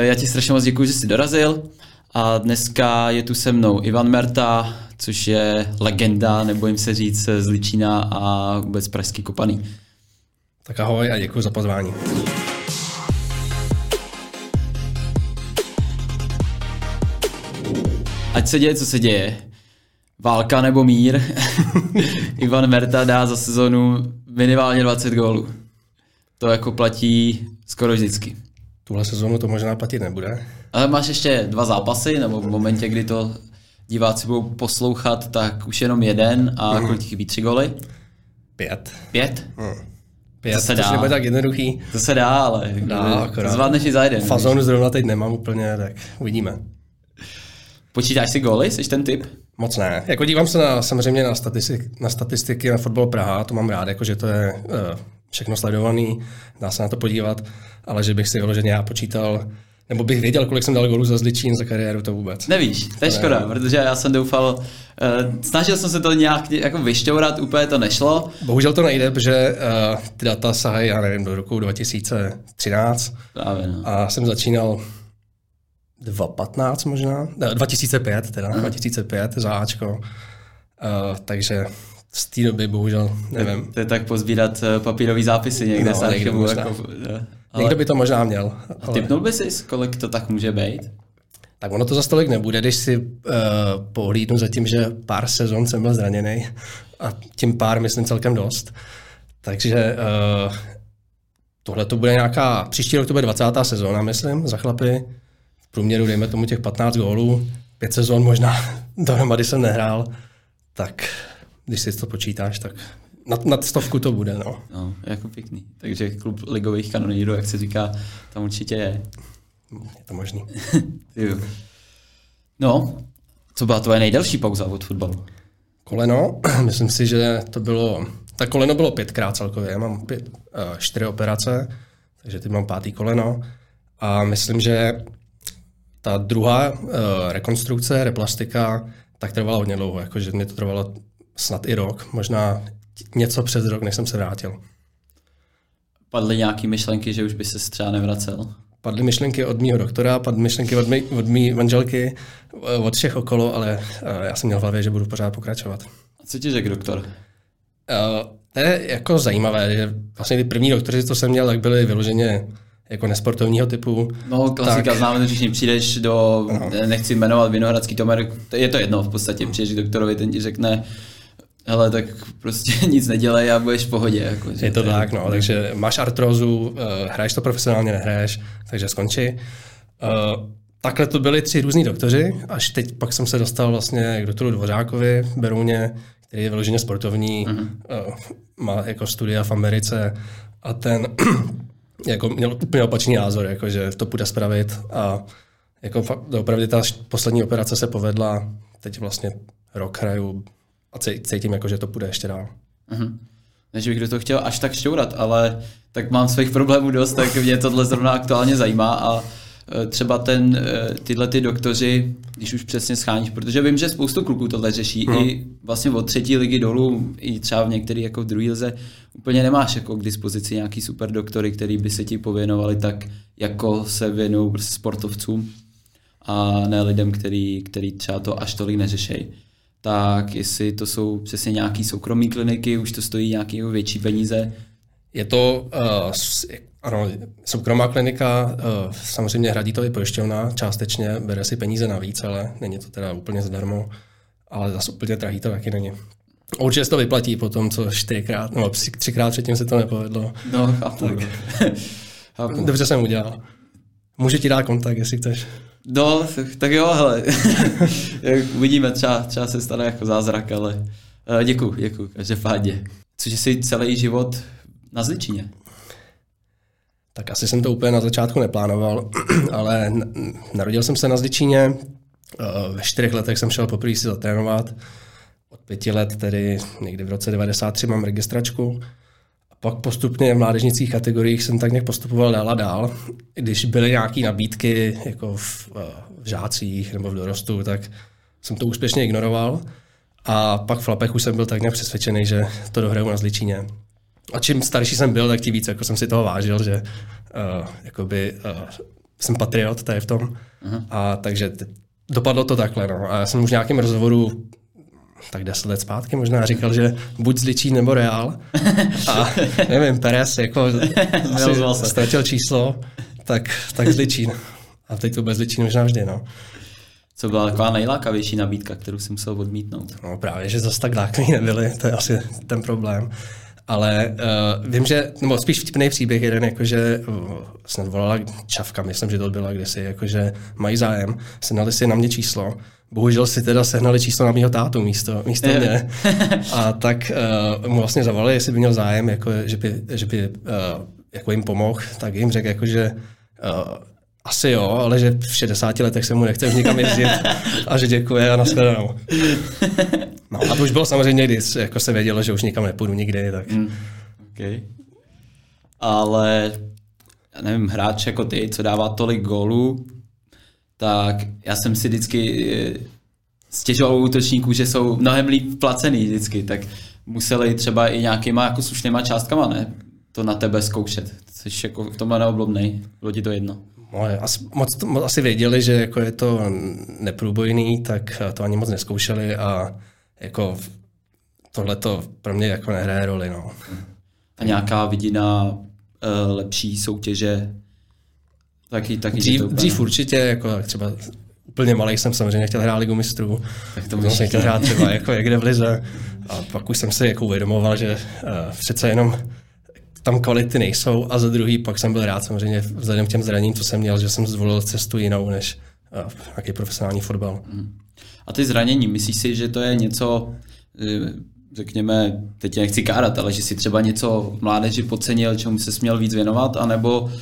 Já ti strašně moc děkuji, že jsi dorazil. A dneska je tu se mnou Ivan Merta, což je legenda, nebo jim se říct, z Ličína a vůbec pražský kopaný. Tak ahoj a děkuji za pozvání. Ať se děje, co se děje. Válka nebo mír. Ivan Merta dá za sezonu minimálně 20 gólů. To jako platí skoro vždycky. Tuhle sezónu to možná platit nebude. Ale máš ještě dva zápasy, nebo v momentě, kdy to diváci budou poslouchat, tak už jenom jeden a mm. kolik chybí? Tři goly? Pět. Pět? Mm. Pět, to se dá. nebude tak jednoduchý. To se dá, ale dá, akorát. zvládneš i za jeden. Fazonu zrovna teď nemám úplně, tak uvidíme. Počítáš si góly? Jsi ten typ? Moc ne. Jako dívám se na, samozřejmě na, statistik, na statistiky na fotbal Praha, to mám rád, jako že to je uh, všechno sledovaný, dá se na to podívat, ale že bych si vyloženě já počítal, nebo bych věděl, kolik jsem dal gólů za Zličín za kariéru, to vůbec. Nevíš, to je škoda, ne. protože já jsem doufal, uh, snažil jsem se to nějak jako vyšťourat, úplně to nešlo. Bohužel to nejde, protože uh, ty data sahají, já nevím, do roku 2013 Právě, no. a jsem začínal 2015 možná, 2005 teda, Aha. 2005 za Ačko, uh, takže z té doby bohužel nevím. To je tak pozbírat eh, papírový zápisy někde no, z archivu. Jako, ale... Někdo by to možná měl. Ale... Typnul by si, kolik to tak může být? Tak ono to za stolik nebude, když si uh, pohlídnu za tím, že pár sezon jsem byl zraněný a tím pár myslím celkem dost. Takže uh, tohle to bude nějaká, příští rok to bude 20. sezóna, myslím, za chlapy. V průměru dejme tomu těch 15 gólů, pět sezon možná dohromady jsem nehrál, tak když si to počítáš, tak nad, nad stovku to bude, no. No, jako pěkný. Takže klub ligových kanonýrů, jak se říká, tam určitě je. Je to možný. no, co byla tvoje nejdelší pauza od fotbalu? Koleno, myslím si, že to bylo, tak koleno bylo pětkrát celkově, já mám pět, uh, čtyři operace, takže teď mám pátý koleno a myslím, že ta druhá uh, rekonstrukce, replastika, tak trvala hodně dlouho, jakože mě to trvalo snad i rok, možná něco přes rok, než jsem se vrátil. Padly nějaké myšlenky, že už by se třeba nevracel? Padly myšlenky od mého doktora, padly myšlenky od, mý, od mý manželky, eh, od všech okolo, ale uh, já jsem měl v hlavě, že budu pořád pokračovat. A co ti řekl doktor? Uh, to je jako zajímavé, že vlastně ty první doktory, co jsem měl, tak byly vyloženě jako nesportovního typu. No, klasika, tak... známe, když přijdeš do, no. nechci jmenovat Vinohradský Tomer, je to jedno v podstatě, přijdeš k doktorovi, ten ti řekne, hele, tak prostě nic nedělej a budeš v pohodě. Jako, je to tak, no, takže máš artrózu, uh, hraješ to profesionálně, nehraješ, takže skončí. Uh, takhle to byli tři různí doktoři, až teď pak jsem se dostal vlastně k doktoru Dvořákovi v Berouně, který je vyloženě sportovní, uh-huh. uh, má jako studia v Americe a ten jako měl úplně opačný názor, jako, že to půjde spravit a jako opravdu ta poslední operace se povedla, teď vlastně rok hraju a cítím, jako, že to půjde ještě dál. Uh-huh. Než bych do toho chtěl až tak šťourat, ale tak mám svých problémů dost, tak mě tohle zrovna aktuálně zajímá a e, třeba ten, e, tyhle ty doktoři, když už přesně scháníš, protože vím, že spoustu kluků tohle řeší no. i vlastně od třetí ligy dolů, i třeba v některých jako v druhé lize, úplně nemáš jako k dispozici nějaký super doktory, který by se ti pověnovali tak, jako se věnují prostě sportovcům a ne lidem, který, který třeba to až tolik neřešejí tak jestli to jsou přesně nějaké soukromé kliniky, už to stojí nějaké větší peníze. Je to, uh, ano, soukromá klinika, uh, samozřejmě hradí to i pojišťovna, částečně bere si peníze navíc, ale není to teda úplně zdarma, ale zase úplně drahý to taky není. Určitě se to vyplatí po tom, co čtyřikrát, nebo třikrát předtím se to nepovedlo. No, chápu. chápu. Dobře jsem udělal. Můžu ti dát kontakt, jestli chceš. No, tak jo, hele. Uvidíme, třeba, třeba se stane jako zázrak, ale děkuji, děkuji, každopádně. Což jsi celý život na Zličině? Tak asi jsem to úplně na začátku neplánoval, ale narodil jsem se na Zličíně, eh, ve čtyřech letech jsem šel poprvé si zatrénovat, od pěti let, tedy někdy v roce 93 mám registračku, pak postupně v mládežnických kategoriích jsem tak nějak postupoval dál a dál. Když byly nějaké nabídky jako v, v žácích nebo v dorostu, tak jsem to úspěšně ignoroval. A pak v Flapech už jsem byl tak nějak přesvědčený, že to dohraju na Zličíně. A čím starší jsem byl, tak tím víc jako jsem si toho vážil, že uh, jakoby, uh, jsem patriot, to je v tom. Uh-huh. A takže dopadlo to takhle. No. A já jsem už v nějakém rozhovoru tak deset let zpátky možná říkal, že buď zličí nebo reál. A nevím, Perez jako asi ztratil číslo, tak, tak zličí. A teď to bez zličí možná vždy. No. Co byla taková nejlákavější nabídka, kterou jsem musel odmítnout? No právě, že zase tak lákaví nebyly, to je asi ten problém. Ale uh, vím, že, nebo spíš vtipný příběh jeden, jakože uh, snad volala Čavka, myslím, že to byla kdysi, jakože mají zájem, sehnali si na mě číslo, bohužel si teda sehnali číslo na mýho tátu místo, místo mě. A tak uh, mu vlastně zavolali, jestli by měl zájem, jako, že by, že by uh, jako jim pomohl, tak jim řekl, jako, že uh, asi jo, ale že v 60 letech se mu nechce už nikam jezdit a že děkuje a nashledanou. No a to už bylo samozřejmě, když jako se vědělo, že už nikam nepůjdu nikdy. Tak. Mm. Okay. Ale já nevím, hráč jako ty, co dává tolik gólů, tak já jsem si vždycky eh, stěžoval útočníků, že jsou mnohem líp placený vždycky, tak museli třeba i nějakýma jako slušnýma částkama, ne? To na tebe zkoušet. Jsi jako v tomhle neoblobnej, bylo ti to jedno. No, asi, moc, moc asi věděli, že jako je to neprůbojný, tak to ani moc neskoušeli a jako tohle to pro mě jako nehraje roli. No. A nějaká vidina uh, lepší soutěže? Taky, taky dřív, to dřív určitě, jako třeba úplně malý jsem samozřejmě chtěl hrát ligu mistrů, tak to jsem chtěl hrát třeba jako někde v lize a pak už jsem si jako uvědomoval, že uh, přece jenom tam kvality nejsou a za druhý pak jsem byl rád samozřejmě vzhledem k těm zraněním, co jsem měl, že jsem zvolil cestu jinou než uh, nějaký profesionální fotbal. Mm. A ty zranění, myslíš si, že to je něco, eh, řekněme, teď nechci kárat, ale že si třeba něco v mládeži podcenil, čemu se směl víc věnovat, anebo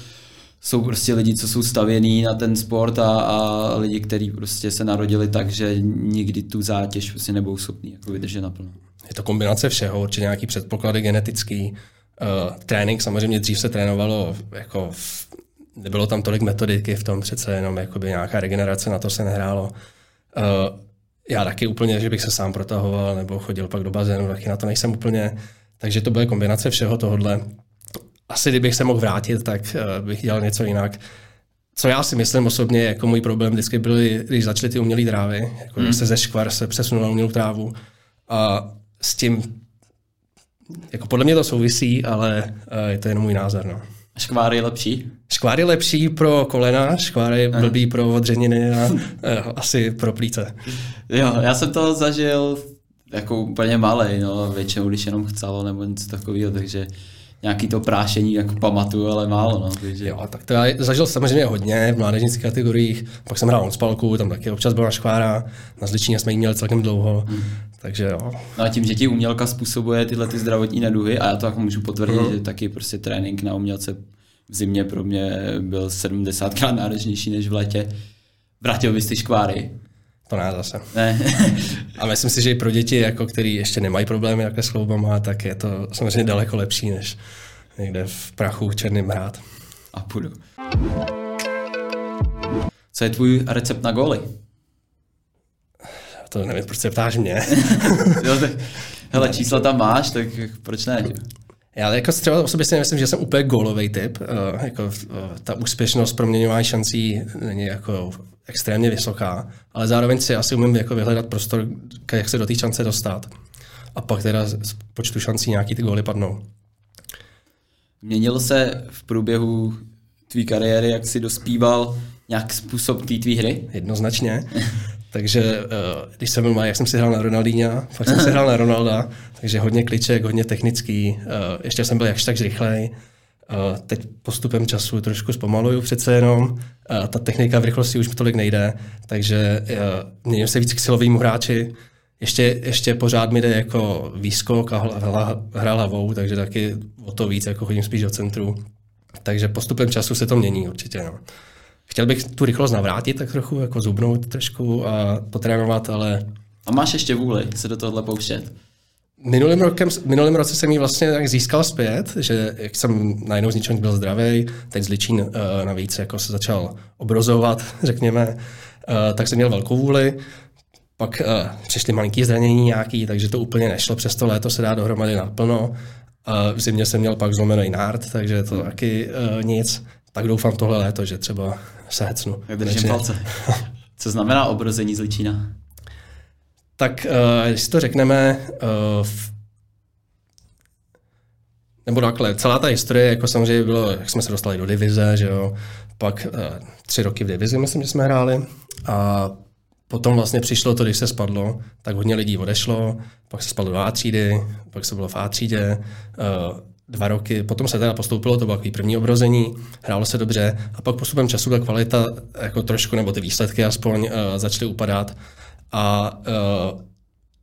jsou prostě lidi, co jsou stavění na ten sport a, a lidi, kteří prostě se narodili tak, že nikdy tu zátěž prostě nebudou schopní jako vydržet naplno. Je to kombinace všeho, určitě nějaký předpoklady genetický, uh, trénink, samozřejmě dřív se trénovalo jako v, nebylo tam tolik metodiky v tom přece jenom jakoby nějaká regenerace, na to se nehrálo. Uh, já taky úplně, že bych se sám protahoval nebo chodil pak do bazénu, taky na to nejsem úplně. Takže to bude kombinace všeho tohohle. Asi kdybych se mohl vrátit, tak uh, bych dělal něco jinak. Co já si myslím osobně, jako můj problém vždycky byl, když začaly ty umělé trávy, jako hmm. se ze škvar se přesunul na umělou trávu a s tím, jako podle mě to souvisí, ale uh, je to jenom můj názor. No. Škvár je lepší? Škvár je lepší pro kolena, škvár je blbý pro odřeniny a eh, asi pro plíce. Jo, já jsem to zažil jako úplně malý, no, většinou, když jenom chcelo nebo něco takového, takže nějaký to prášení jako pamatuju, ale málo. No, takže... Jo, tak to já zažil samozřejmě hodně v mládežnických kategoriích, pak jsem hrál spalku, tam taky občas byla škvára, na Zličině jsme ji měli celkem dlouho, hmm. takže jo. No a tím, že ti umělka způsobuje tyhle ty zdravotní neduhy, a já to jako můžu potvrdit, hmm. že taky prostě trénink na umělce v zimě pro mě byl 70krát náročnější než v létě. Vrátil bys ty škváry? To ne zase. Ne. a myslím si, že i pro děti, jako, který ještě nemají problémy jako s chloubama, tak je to samozřejmě daleko lepší, než někde v prachu černým hrát. A půjdu. Co je tvůj recept na góly? To nevím, proč se ptáš mě. jo, tak, hele, čísla tam máš, tak proč ne? Já jako třeba o sobě si nemyslím, že jsem úplně gólový typ. Uh, jako, uh, ta úspěšnost proměňování šancí není jako extrémně vysoká, ale zároveň si asi umím jako vyhledat prostor, jak se do té šance dostat. A pak teda z počtu šancí nějaký ty góly padnou. Měnil se v průběhu tvý kariéry, jak jsi dospíval, nějak způsob té tvý hry? Jednoznačně. takže uh, když jsem byl malý, jak jsem si hrál na Ronaldinha, pak jsem si hrál na Ronalda, takže hodně kliček, hodně technický, uh, ještě jsem byl jakž tak rychlej, teď postupem času trošku zpomaluju přece jenom. Uh, ta technika v rychlosti už mi tolik nejde, takže uh, měním se víc k silovému hráči. Ještě, ještě pořád mi jde jako výskok a hra, hra hlavou, takže taky o to víc jako chodím spíš do centru. Takže postupem času se to mění určitě. No. Chtěl bych tu rychlost navrátit tak trochu, jako zubnout trošku a potrénovat, ale... A máš ještě vůli se do tohle pouštět? Minulým, rokem, minulým roce jsem ji vlastně tak získal zpět, že jak jsem najednou z ničeho byl zdravý, teď Zličín uh, navíc jako se začal obrozovat, řekněme, uh, tak jsem měl velkou vůli. Pak uh, přišly malinký zranění nějaký, takže to úplně nešlo, přes to léto se dá dohromady naplno. Uh, v zimě jsem měl pak zlomený nárt, takže to taky uh, nic. tak doufám tohle léto, že třeba se hecnu. Držím palce. Co znamená obrození z Ličína? Tak když si to řekneme, uh, nebo takhle, celá ta historie, jako samozřejmě bylo, jak jsme se dostali do divize, že jo, pak uh, tři roky v divizi, myslím, že jsme hráli a potom vlastně přišlo to, když se spadlo, tak hodně lidí odešlo, pak se spadlo do A třídy, pak se bylo v A třídě, dva roky, potom se teda postoupilo, to bylo takový první obrození, hrálo se dobře a pak postupem času ta kvalita jako trošku, nebo ty výsledky aspoň začaly upadat a uh,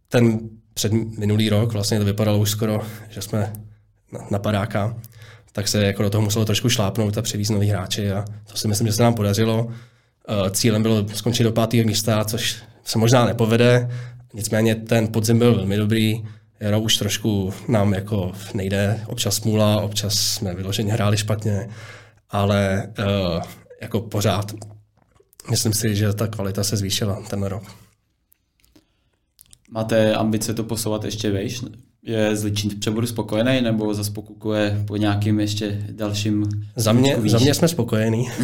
ten před minulý rok vlastně to vypadalo už skoro, že jsme na, na padáka, tak se jako do toho muselo trošku šlápnout a převíz nový hráči a to si myslím, že se nám podařilo. Uh, cílem bylo skončit do pátého místa, což se možná nepovede, nicméně ten podzim byl velmi dobrý, Jaro už trošku nám jako nejde, občas smůla, občas jsme vyloženě hráli špatně, ale uh, jako pořád myslím si, že ta kvalita se zvýšila ten rok. Máte ambice to posouvat ještě vejš? Je Zličín v přeboru spokojený nebo zase pokukuje po nějakým ještě dalším? Za mě, za mě jsme spokojení.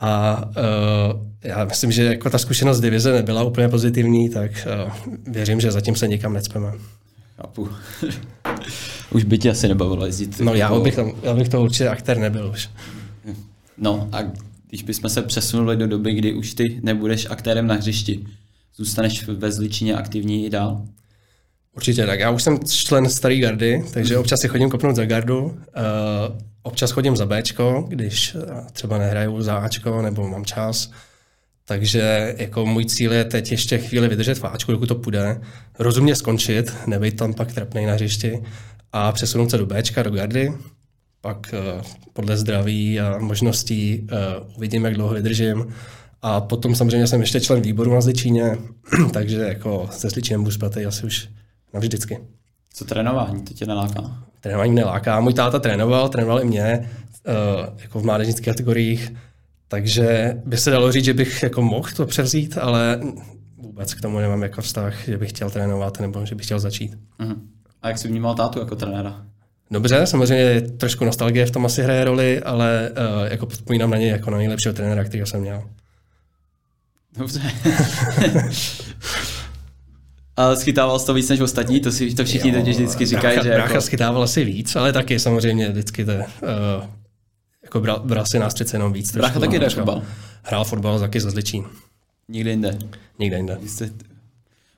A uh, já myslím, že jako ta zkušenost divize nebyla úplně pozitivní, tak uh, věřím, že zatím se nikam necpeme. Chápu. už by tě asi nebavilo jezdit. No já bych, tam, já bych to určitě aktér nebyl už. No a když bychom se přesunuli do doby, kdy už ty nebudeš aktérem na hřišti, zůstaneš ve Zličině aktivní i dál? Určitě, tak já už jsem člen staré gardy, takže občas si chodím kopnout za gardu. Uh, občas chodím za Bčko, když uh, třeba nehraju za Ačko nebo mám čas. Takže jako můj cíl je teď ještě chvíli vydržet v Ačku, dokud to půjde, rozumně skončit, nebejt tam pak trapnej na hřišti a přesunout se do Bčka, do gardy. Pak uh, podle zdraví a možností uh, uvidím, jak dlouho vydržím. A potom samozřejmě jsem ještě člen výboru na Zličíně, takže jako se Zličínem budu spatý asi už navždycky. Co trénování, to tě neláká? Trénování neláká. Můj táta trénoval, trénoval i mě, uh, jako v mládežnických kategoriích, takže by se dalo říct, že bych jako mohl to převzít, ale vůbec k tomu nemám jako vztah, že bych chtěl trénovat nebo že bych chtěl začít. Uh-huh. A jak jsi vnímal tátu jako trenéra? Dobře, samozřejmě trošku nostalgie v tom asi hraje roli, ale uh, jako vzpomínám na něj jako na nejlepšího trenéra, kterého jsem měl. Dobře. Ale schytával jsi to víc než ostatní, to si to všichni teď vždycky říkají, brácha, že brácha jako... schytával asi víc, ale taky samozřejmě vždycky to, uh, jako bral, bral si nás přece jenom víc. Brácha taky hraje fotbal. Hrál fotbal taky za Zličín. Nikde jinde. Nikde jinde. Jste,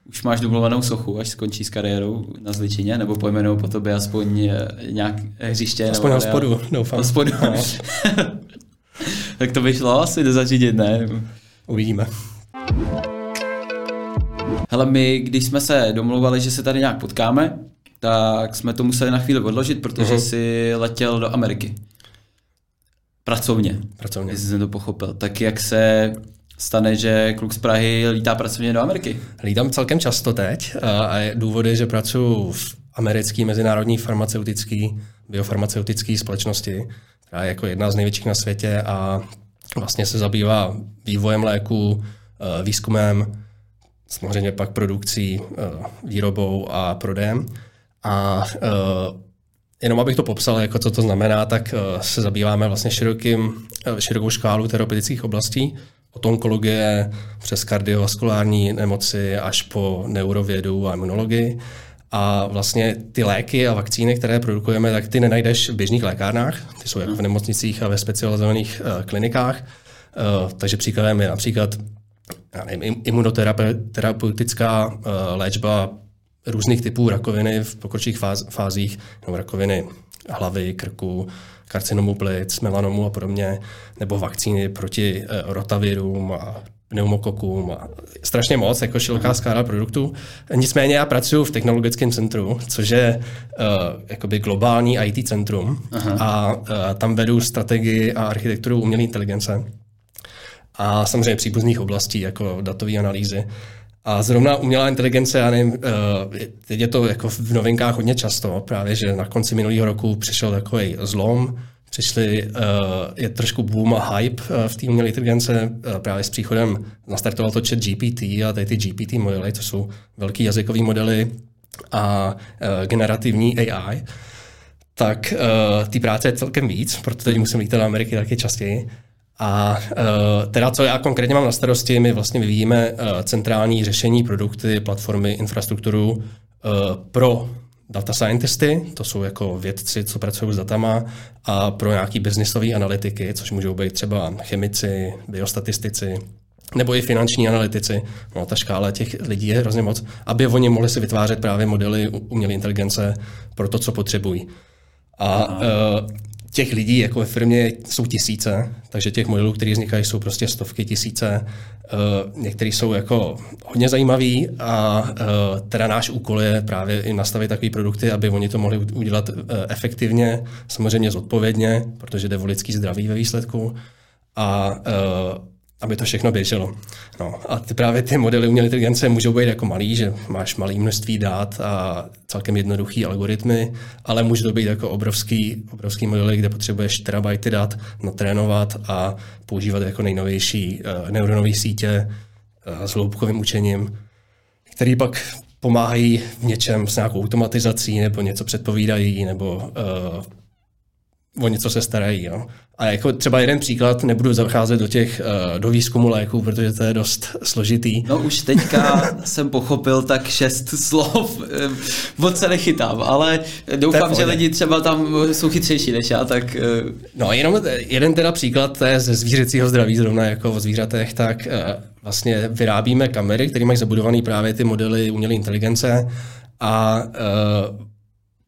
už máš dublovanou sochu, až skončí s kariérou na Zličině, nebo pojmenou po tobě aspoň eh, nějak hřiště? Aspoň hospodu, doufám. Hospodu. No. tak to by šlo asi do zařídit, ne? Uvidíme. Hele, my, když jsme se domluvali, že se tady nějak potkáme, tak jsme to museli na chvíli odložit, protože uh-huh. jsi letěl do Ameriky. Pracovně. Pracovně. Jestli jsem to pochopil. Tak jak se stane, že kluk z Prahy lítá pracovně do Ameriky? Lítám celkem často teď a důvod je, že pracuji v americké mezinárodní farmaceutické, biofarmaceutické společnosti, která je jako jedna z největších na světě a vlastně se zabývá vývojem léku, eh, výzkumem, samozřejmě pak produkcí, eh, výrobou a prodejem. A uh, jenom abych to popsal, jako co to znamená, tak se zabýváme vlastně širokým, širokou škálu terapeutických oblastí, od onkologie přes kardiovaskulární nemoci až po neurovědu a imunologii. A vlastně ty léky a vakcíny, které produkujeme, tak ty nenajdeš v běžných lékárnách, ty jsou jako v nemocnicích a ve specializovaných uh, klinikách. Uh, takže příkladem je například já nevím, imunoterapeutická uh, léčba různých typů rakoviny v pokročilých fáz, fázích, nebo rakoviny hlavy, krku, karcinomu plic, melanomu a podobně, nebo vakcíny proti rotavirům a pneumokokům a strašně moc, jako široká skála produktů. Nicméně já pracuji v technologickém centru, což je uh, jakoby globální IT centrum Aha. a uh, tam vedu strategii a architekturu umělé inteligence a samozřejmě příbuzných oblastí, jako datové analýzy. A zrovna umělá inteligence, já nevím, eh, teď je to jako v novinkách hodně často, právě, že na konci minulého roku přišel takový zlom, přišli, eh, je trošku boom a hype eh, v té umělé inteligence, právě s příchodem nastartoval to chat GPT a tady ty GPT modely, to jsou velký jazykové modely a generativní AI. tak ty práce je celkem víc, proto teď musím jít do Ameriky taky častěji. A teda, co já konkrétně mám na starosti, my vlastně vyvíjíme centrální řešení, produkty, platformy, infrastrukturu pro data scientisty, to jsou jako vědci, co pracují s datama, a pro nějaký biznisové analytiky, což můžou být třeba chemici, biostatistici, nebo i finanční analytici. No, ta škála těch lidí je hrozně moc, aby oni mohli si vytvářet právě modely umělé inteligence pro to, co potřebují. A uh, těch lidí jako ve firmě jsou tisíce, takže těch modelů, které vznikají, jsou prostě stovky tisíce. Uh, některý jsou jako hodně zajímavý a uh, teda náš úkol je právě i nastavit takové produkty, aby oni to mohli udělat uh, efektivně, samozřejmě zodpovědně, protože jde o lidský zdraví ve výsledku. A aby to všechno běželo. No, a ty právě ty modely umělé inteligence můžou být jako malý, že máš malé množství dat a celkem jednoduchý algoritmy, ale může to být jako obrovský, obrovský modely, kde potřebuješ terabajty dat natrénovat a používat jako nejnovější uh, neuronové sítě uh, s hloubkovým učením, který pak pomáhají v něčem s nějakou automatizací nebo něco předpovídají nebo uh, o něco se starají. Jo. A jako třeba jeden příklad, nebudu zacházet do těch, uh, do výzkumu léků, protože to je dost složitý. No už teďka jsem pochopil tak šest slov, eh, moc se nechytám, ale doufám, že lidi třeba tam jsou chytřejší než já, tak... Uh... No jenom jeden teda příklad, to je ze zvířecího zdraví, zrovna jako o zvířatech, tak vlastně vyrábíme kamery, které mají zabudované právě ty modely umělé inteligence a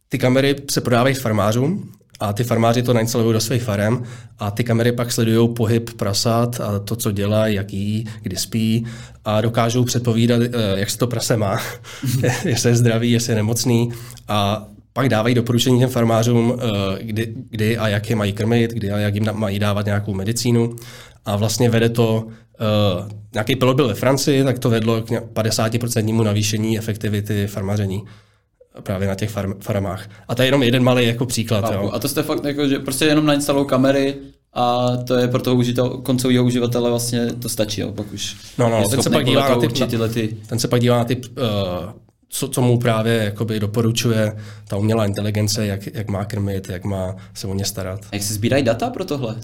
ty kamery se prodávají farmářům a ty farmáři to nainstalují do svých farem a ty kamery pak sledují pohyb prasat a to, co dělají, jak jí, kdy spí a dokážou předpovídat, eh, jak se to prase má, jestli je zdravý, jestli je nemocný a pak dávají doporučení těm farmářům, eh, kdy, kdy a jak je mají krmit, kdy a jak jim mají dávat nějakou medicínu. A vlastně vede to, uh, nějaký pilot byl ve Francii, tak to vedlo k 50% navýšení efektivity farmaření právě na těch farm, farmách. A to je jenom jeden malý jako příklad. Jo. A to jste fakt jako, že prostě jenom nainstalují kamery a to je pro toho užitel, koncového uživatele vlastně to stačí, jo, pak už No, no, ten se pak dívá na ty, tyhle ty... Ten se pak dívá na ty, uh, co, co mu právě jakoby doporučuje ta umělá inteligence, jak, jak má krmit, jak má se o ně starat. A jak se sbírají data pro tohle?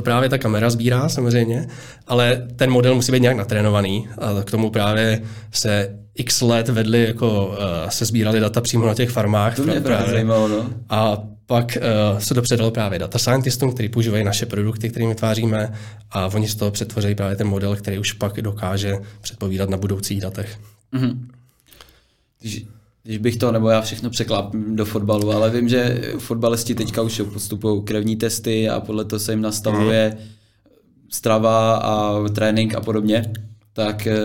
To právě ta kamera sbírá samozřejmě, ale ten model musí být nějak natrénovaný a k tomu právě se x let vedli, jako uh, se sbírali data přímo na těch farmách. To mě právě zajímalo, no. A pak uh, se to předalo právě data scientistům, kteří používají naše produkty, které vytváříme a oni z toho přetvoří právě ten model, který už pak dokáže předpovídat na budoucích datech. Mm-hmm. Když, když bych to, nebo já všechno překlápím do fotbalu, ale vím, že fotbalisti teďka už postupují krevní testy a podle toho se jim nastavuje strava a trénink a podobně tak eh,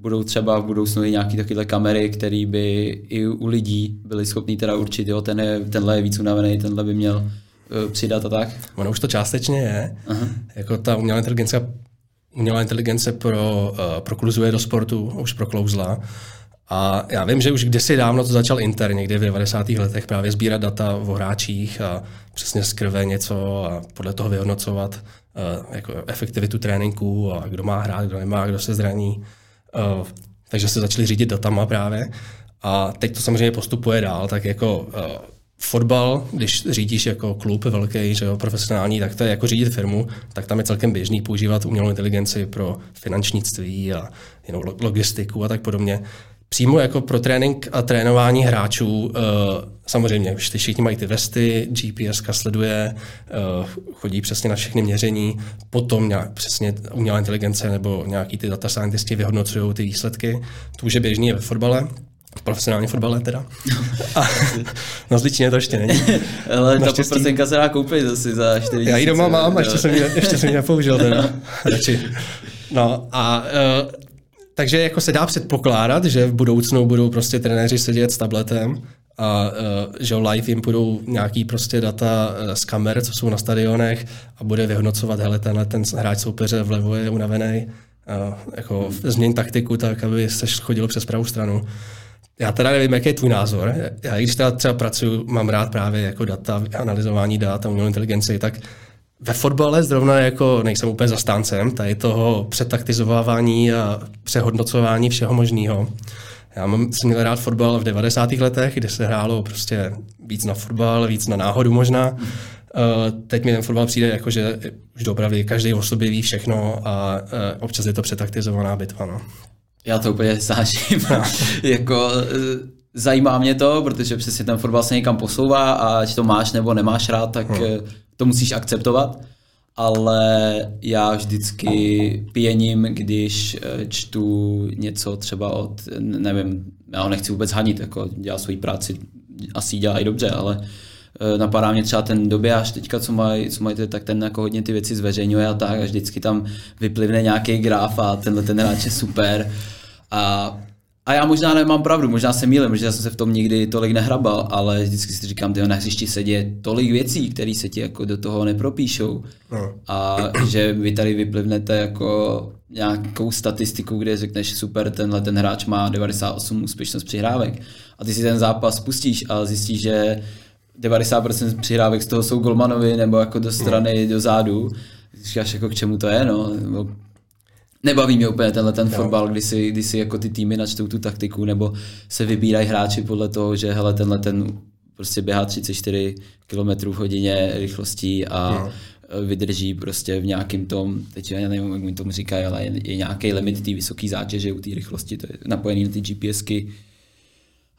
budou třeba v budoucnu i nějaké takové kamery, které by i u lidí byly schopný teda určit, jo, ten je, tenhle je víc unavený, tenhle by měl uh, přidat a tak? Ono už to částečně je. Aha. Jako ta umělá inteligence, umělá inteligence pro, uh, prokluzuje do sportu, už proklouzla. A já vím, že už kdysi dávno to začal Inter, někdy v 90. letech právě sbírat data o hráčích a přesně z krve něco a podle toho vyhodnocovat uh, jako efektivitu tréninku a kdo má hrát, kdo nemá, kdo se zraní. Uh, takže se začali řídit datama právě. A teď to samozřejmě postupuje dál, tak jako uh, fotbal, když řídíš jako klub velký, že jo, profesionální, tak to je jako řídit firmu, tak tam je celkem běžný používat umělou inteligenci pro finančnictví a jenom logistiku a tak podobně přímo jako pro trénink a trénování hráčů, uh, samozřejmě všichni mají ty vesty, GPS sleduje, uh, chodí přesně na všechny měření, potom nějak, přesně umělá inteligence nebo nějaký ty data scientisti vyhodnocují ty výsledky. To už je běžný ve fotbale, v profesionálním fotbale teda. A na Zličině to ještě není. Ale ta poprsenka se dá koupit asi za 4 Já ji doma mám, ještě jsem ji, ještě jsem ji nepoužil teda. Radši. No a uh, takže jako se dá předpokládat, že v budoucnu budou prostě trenéři sedět s tabletem a uh, že live jim budou nějaký prostě data uh, z kamer, co jsou na stadionech a bude vyhodnocovat, hele, tenhle ten hráč soupeře vlevo je unavený, uh, jako změň taktiku tak, aby se chodilo přes pravou stranu. Já teda nevím, jaký je tvůj názor. Já když teda třeba pracuji, mám rád právě jako data, analyzování dat a umělou inteligenci, tak ve fotbale zrovna jako nejsem úplně zastáncem tady toho přetaktizovávání a přehodnocování všeho možného. Já mám, jsem měl rád fotbal v 90. letech, kdy se hrálo prostě víc na fotbal, víc na náhodu možná. Uh, teď mi ten fotbal přijde jako, že už opravdu každý o sobě ví všechno a uh, občas je to přetaktizovaná bitva. No. Já to úplně sážím. No. jako, zajímá mě to, protože přesně ten fotbal se někam posouvá a ať to máš nebo nemáš rád, tak hmm. to musíš akceptovat. Ale já vždycky pěním, když eh, čtu něco třeba od, nevím, já ho nechci vůbec hanit, jako dělá svoji práci, asi dělá i dobře, ale eh, napadá mě třeba ten až teďka, co mají, co mají tak ten jako hodně ty věci zveřejňuje a tak a vždycky tam vyplivne nějaký graf a tenhle ten hráč je super. A a já možná nemám pravdu, možná se mýlím, já jsem se v tom nikdy tolik nehrabal, ale vždycky si říkám, že na hřišti se děje tolik věcí, které se ti jako do toho nepropíšou. No. A že vy tady vyplivnete jako nějakou statistiku, kde řekneš super, tenhle ten hráč má 98 úspěšnost přihrávek. A ty si ten zápas pustíš a zjistíš, že 90% přihrávek z toho jsou golmanovi nebo jako do strany, no. do zádu. Říkáš jako k čemu to je, no nebaví mě úplně tenhle ten fotbal, kdy si, kdy si jako ty týmy načtou tu taktiku, nebo se vybírají hráči podle toho, že hele, tenhle ten prostě běhá 34 km v hodině rychlostí a no. vydrží prostě v nějakým tom, teď já nevím, jak mi tomu říkají, ale je, je nějaký limit té vysoké zátěže u té rychlosti, to je napojený na ty GPSky,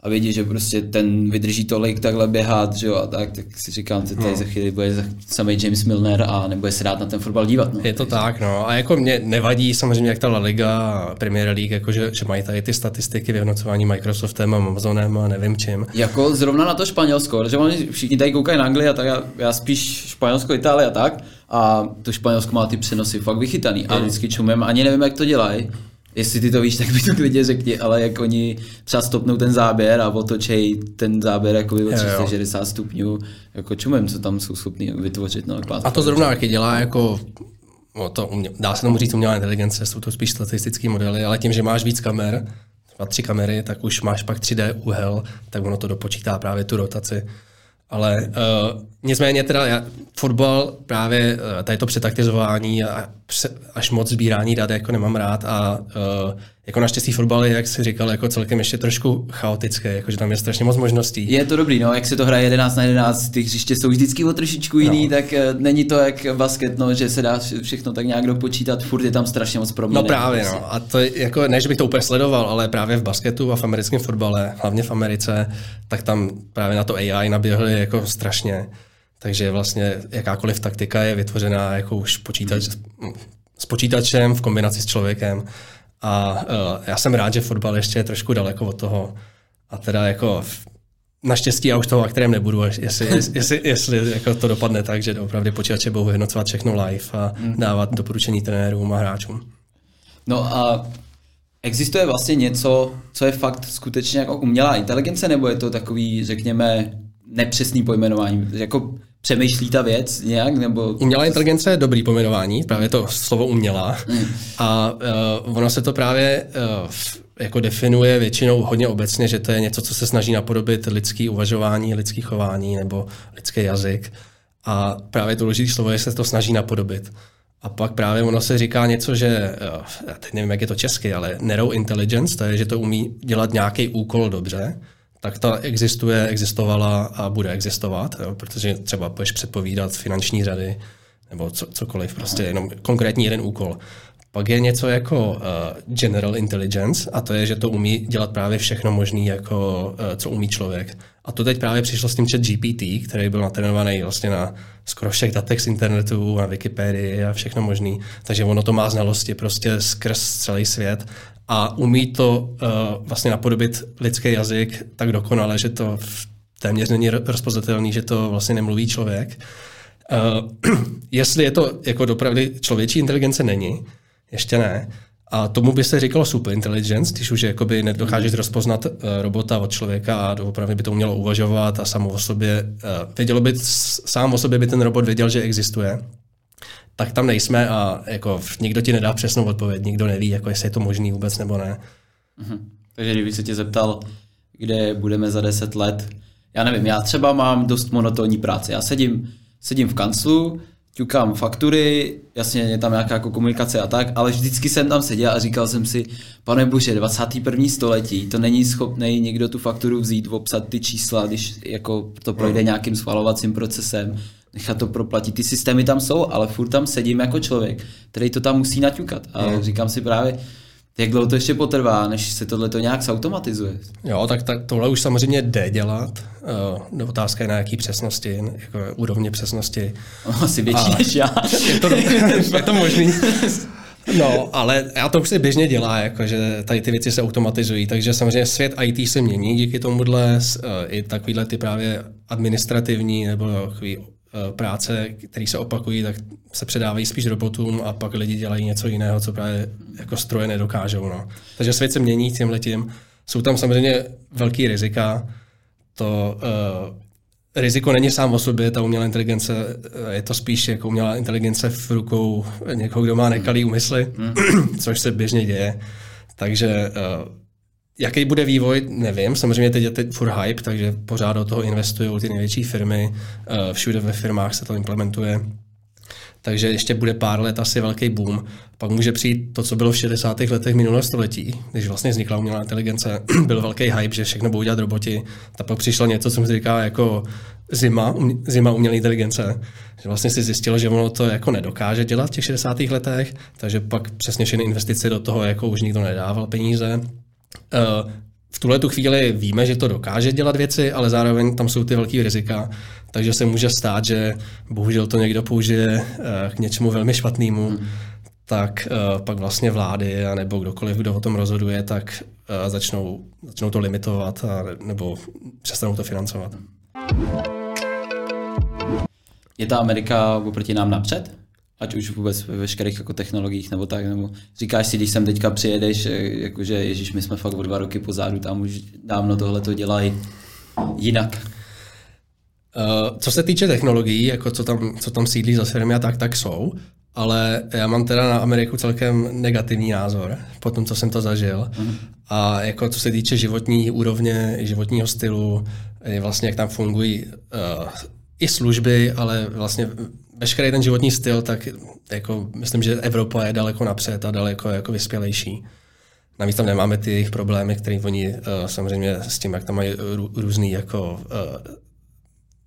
a vědí, že prostě ten vydrží tolik takhle běhat, že jo, a tak, tak si říkám, že tady no. za chvíli bude samý James Milner a nebude se rád na ten fotbal dívat. No. Je to tak, no. A jako mě nevadí samozřejmě, jak ta La Liga a Premier League, jako že, že mají tady ty statistiky vyhodnocování Microsoftem a Amazonem a nevím čím. Jako zrovna na to Španělsko, že oni všichni tady koukají na Anglii a tak já, já spíš Španělsko, Itálie a tak. A to Španělsko má ty přenosy fakt vychytaný. A vždycky čumem, ani nevím, jak to dělají Jestli ty to víš, tak mi to klidně řekni, ale jak oni třeba stopnou ten záběr a otočej ten záběr jako o 360 stupňů, jako čumem, co tam jsou schopni vytvořit. No, a to zrovna taky dělá jako no to umě, dá se tomu říct umělá inteligence, jsou to spíš statistické modely, ale tím, že máš víc kamer, třeba tři kamery, tak už máš pak 3D úhel, tak ono to dopočítá právě tu rotaci. Ale uh, nicméně teda já, fotbal právě uh, tady to přetaktizování a až moc sbírání dat jako nemám rád a uh, jako naštěstí fotbal je, jak jsi říkal, jako celkem ještě trošku chaotické, jakože tam je strašně moc možností. Je to dobrý, no, jak se to hraje 11 na 11, ty hřiště jsou vždycky o trošičku jiný, no. tak uh, není to jak basket, no, že se dá všechno tak nějak dopočítat, furt je tam strašně moc proměn. No právě, no, a to je, jako, ne, že bych to úplně sledoval, ale právě v basketu a v americkém fotbale, hlavně v Americe, tak tam právě na to AI naběhli jako strašně. Takže vlastně jakákoliv taktika je vytvořená jako už počítač, s počítačem v kombinaci s člověkem. A uh, já jsem rád, že fotbal ještě je trošku daleko od toho. A teda jako naštěstí já už toho kterém nebudu, jestli, jestli, jestli jako to dopadne tak, že opravdu počítače budou vyhodnocovat všechno live a hmm. dávat doporučení trenérům a hráčům. No a existuje vlastně něco, co je fakt skutečně jako umělá inteligence, nebo je to takový, řekněme, nepřesný pojmenování? Jako přemýšlí ta věc nějak? Nebo... Umělá inteligence je dobrý pojmenování, právě to slovo umělá. Mm. A uh, ono se to právě uh, jako definuje většinou hodně obecně, že to je něco, co se snaží napodobit lidský uvažování, lidský chování nebo lidský jazyk. A právě to důležité slovo je, že se to snaží napodobit. A pak právě ono se říká něco, že, já teď nevím, jak je to česky, ale narrow intelligence, to je, že to umí dělat nějaký úkol dobře, tak ta existuje, existovala a bude existovat, jo, protože třeba budeš předpovídat finanční řady nebo co, cokoliv, prostě jenom konkrétní jeden úkol. Pak je něco jako uh, general intelligence a to je, že to umí dělat právě všechno možné, jako, uh, co umí člověk. A to teď právě přišlo s tím chat GPT, který byl natrénovaný vlastně na skoro všech datech z internetu, na Wikipedii a všechno možné. Takže ono to má znalosti prostě skrz celý svět a umí to uh, vlastně napodobit lidský jazyk tak dokonale, že to téměř není rozpoznatelný, že to vlastně nemluví člověk. Uh, jestli je to jako dopravdy člověčí inteligence, není. Ještě ne. A tomu by se říkalo superintelligence, když už jakoby nedokážeš rozpoznat uh, robota od člověka a opravdu by to umělo uvažovat a samo o sobě, uh, vědělo by, sám o sobě by ten robot věděl, že existuje tak tam nejsme a jako nikdo ti nedá přesnou odpověď, nikdo neví, jako jestli je to možný vůbec nebo ne. Mhm. Takže kdybych se tě zeptal, kde budeme za deset let, já nevím, já třeba mám dost monotónní práci. Já sedím, sedím v kanclu, ťukám faktury, jasně je tam nějaká jako komunikace a tak, ale vždycky jsem tam seděl a říkal jsem si, pane bože, 21. století, to není schopný někdo tu fakturu vzít, obsat ty čísla, když jako to projde hmm. nějakým schvalovacím procesem, nechat to proplatit. Ty systémy tam jsou, ale furt tam sedím jako člověk, který to tam musí naťukat. A hmm. říkám si právě, jak dlouho to ještě potrvá, než se tohle to nějak zautomatizuje? Jo, tak, tak tohle už samozřejmě jde dělat. Uh, otázka je na jaký přesnosti, jako úrovně přesnosti. Asi větší a než já. Je to, je to možný. No, ale já to už se běžně dělá, jako, že tady ty věci se automatizují, takže samozřejmě svět IT se mění díky tomuhle, uh, i takovýhle ty právě administrativní nebo takový Eh, práce, které se opakují, tak se předávají spíš robotům a pak lidi dělají něco jiného, co právě jako stroje nedokážou. No. Takže svět se mění tím letím. Jsou tam samozřejmě velký rizika. To uh, riziko není sám o sobě, ta umělá inteligence, eh, je to spíš jako umělá inteligence v rukou někoho, kdo má nekalý úmysly, mm. což se běžně děje. Takže uh, Jaký bude vývoj, nevím. Samozřejmě teď je teď furt hype, takže pořád do toho investují ty největší firmy. Eh, všude ve firmách se to implementuje. Takže ještě bude pár let asi velký boom. Pak může přijít to, co bylo v 60. letech minulého století, když vlastně vznikla umělá inteligence. byl velký hype, že všechno budou dělat roboti. A pak přišlo něco, co se říká jako zima, um, zima umělé inteligence. Že vlastně si zjistilo, že ono to jako nedokáže dělat v těch 60. letech, takže pak přesně všechny investice do toho jako už nikdo nedával peníze v tuhle tu chvíli víme, že to dokáže dělat věci, ale zároveň tam jsou ty velké rizika, takže se může stát, že bohužel to někdo použije eh, k něčemu velmi špatnému, hmm. tak eh, pak vlastně vlády nebo kdokoliv, kdo o tom rozhoduje, tak začnou, začnou to limitovat a, nebo přestanou to financovat. Je ta Amerika oproti nám napřed? Ať už vůbec ve veškerých jako technologiích nebo tak, nebo říkáš si, když sem teďka přijedeš, jakože ježíš, my jsme fakt o dva roky pozadu, tam už dávno tohle to dělají jinak. Uh, co se týče technologií, jako co tam, co tam sídlí za firmy a tak, tak jsou, ale já mám teda na Ameriku celkem negativní názor, po tom, co jsem to zažil. Uh-huh. A jako co se týče životní úrovně, životního stylu, vlastně jak tam fungují uh, i služby, ale vlastně veškerý ten životní styl, tak jako myslím, že Evropa je daleko napřed a daleko jako vyspělejší. Navíc tam nemáme ty jejich problémy, které oni uh, samozřejmě s tím, jak tam mají rů, různý jako uh,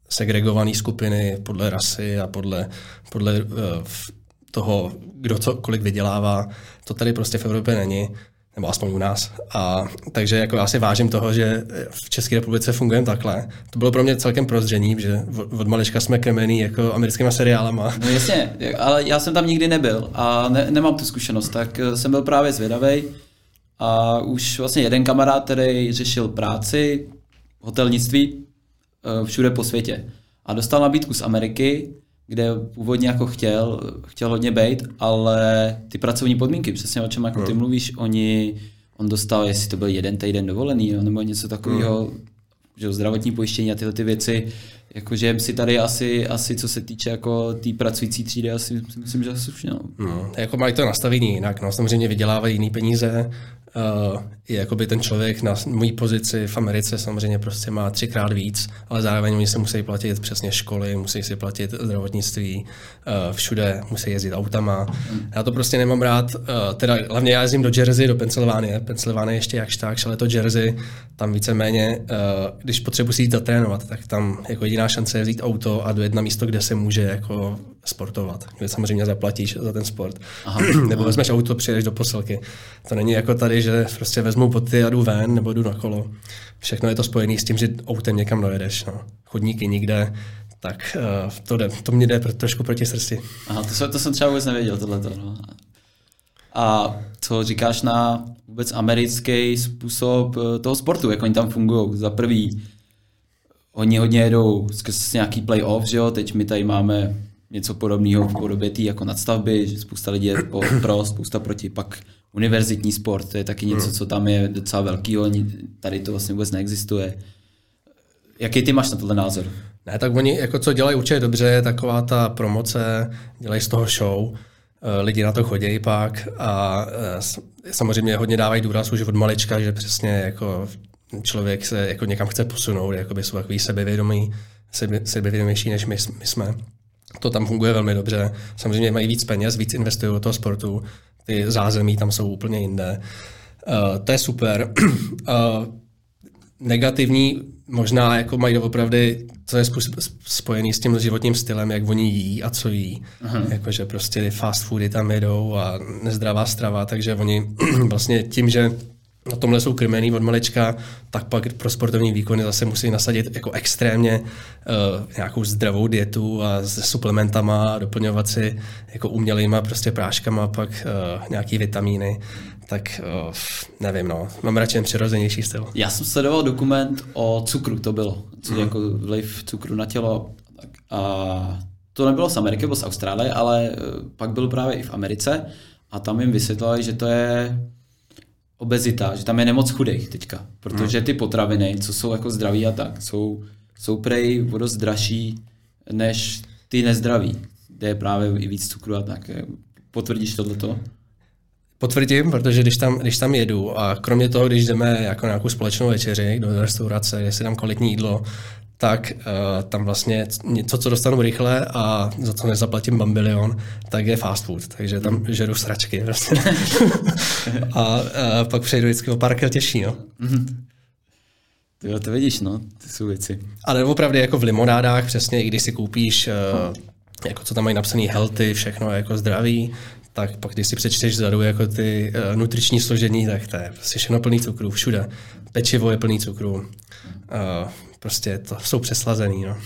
segregované skupiny podle rasy a podle, podle uh, toho, kdo co, kolik vydělává. To tady prostě v Evropě není nebo aspoň u nás. A, takže jako já si vážím toho, že v České republice fungujeme takhle. To bylo pro mě celkem prozření, že od malička jsme krmený jako americkými seriálama. No jasně, ale já jsem tam nikdy nebyl a ne, nemám tu zkušenost, tak eh, jsem byl právě zvědavý a už vlastně jeden kamarád, který řešil práci, hotelnictví eh, všude po světě a dostal nabídku z Ameriky, kde původně jako chtěl, chtěl hodně být, ale ty pracovní podmínky, přesně o čem jako ty no. mluvíš, oni, on dostal, jestli to byl jeden týden dovolený, jo, nebo něco takového, no. že zdravotní pojištění a tyhle ty věci, jakože si tady asi, asi co se týče jako té tý pracující třídy, asi myslím, že asi no. no. Jako mají to nastavení jinak, no, samozřejmě vydělávají jiný peníze, uh, je jakoby ten člověk na mojí pozici v Americe samozřejmě prostě má třikrát víc, ale zároveň oni se musí platit přesně školy, musí si platit zdravotnictví, uh, všude musí jezdit autama. Já to prostě nemám rád, uh, teda hlavně já jezdím do Jersey, do Pensylvánie, Pensylvánie ještě jakž tak, ale to Jersey, tam víceméně, uh, když potřebuji si jít zatrénovat, tak tam jako jediná šance je vzít auto a dojet na místo, kde se může jako sportovat, kde samozřejmě zaplatíš za ten sport. Aha, Nebo vezmeš auto, přijedeš do posilky. To není jako tady, že prostě vezmu boty a jdu ven nebo jdu na kolo. Všechno je to spojené s tím, že autem někam dojedeš. No. Chodníky nikde, tak uh, to, jde, to mě jde trošku proti srsti. Aha, to, jsem, to jsem třeba vůbec nevěděl, tohleto. No. A co říkáš na vůbec americký způsob eh, toho sportu, jak oni tam fungují? Za prvý, oni hodně jedou skrz nějaký playoff, že jo? Teď my tady máme něco podobného v podobě tý jako nadstavby, že spousta lidí je po, pro, spousta proti, pak univerzitní sport, to je taky něco, co tam je docela velký, tady to vlastně vůbec neexistuje. Jaký ty máš na tohle názor? Ne, tak oni jako co dělají určitě dobře, je taková ta promoce, dělají z toho show, eh, lidi na to chodí pak a eh, samozřejmě hodně dávají důraz už od malička, že přesně jako člověk se jako někam chce posunout, jako by jsou takový sebevědomý, sebe, sebevědomější než my, my jsme. To tam funguje velmi dobře. Samozřejmě mají víc peněz, víc investují do toho sportu, ty zázemí tam jsou úplně jinde. Uh, to je super. uh, negativní možná jako mají opravdu, co je spojený s tím životním stylem, jak oni jí a co jí. Jakože prostě fast foody tam jedou a nezdravá strava, takže oni vlastně tím, že na tomhle jsou krmený od malička, tak pak pro sportovní výkony zase musí nasadit jako extrémně uh, nějakou zdravou dietu a s suplementama a doplňovat si jako umělýma prostě práškama pak uh, nějaký vitamíny tak uh, nevím, no. Mám radši přirozenější styl. Já jsem sledoval dokument o cukru, to bylo. Co mm. jako vliv cukru na tělo. A to nebylo z Ameriky, bylo z Austrálie, ale pak byl právě i v Americe a tam jim vysvětlili, že to je obezita, že tam je nemoc chudých teďka, protože ty potraviny, co jsou jako zdraví a tak, jsou, jsou prej o dost dražší než ty nezdraví, kde je právě i víc cukru a tak. Potvrdíš tohleto? Potvrdím, protože když tam, když tam jedu a kromě toho, když jdeme jako nějakou společnou večeři do restaurace, si dám kvalitní jídlo, tak uh, tam vlastně něco, co dostanu rychle a za co nezaplatím bambilion, tak je fast food, takže tam mm. žeru sračky. Prostě. a uh, pak přejdu vždycky o pár těžší. No. Mm. Ty to vidíš, no, ty jsou věci. Ale opravdu jako v limonádách, přesně, i když si koupíš, uh, jako co tam mají napsaný healthy, všechno jako zdraví, tak pak když si přečteš vzadu jako ty uh, nutriční složení, tak to je prostě všechno plný cukru, všude. Pečivo je plný cukru. Uh, prostě to jsou přeslazený. No.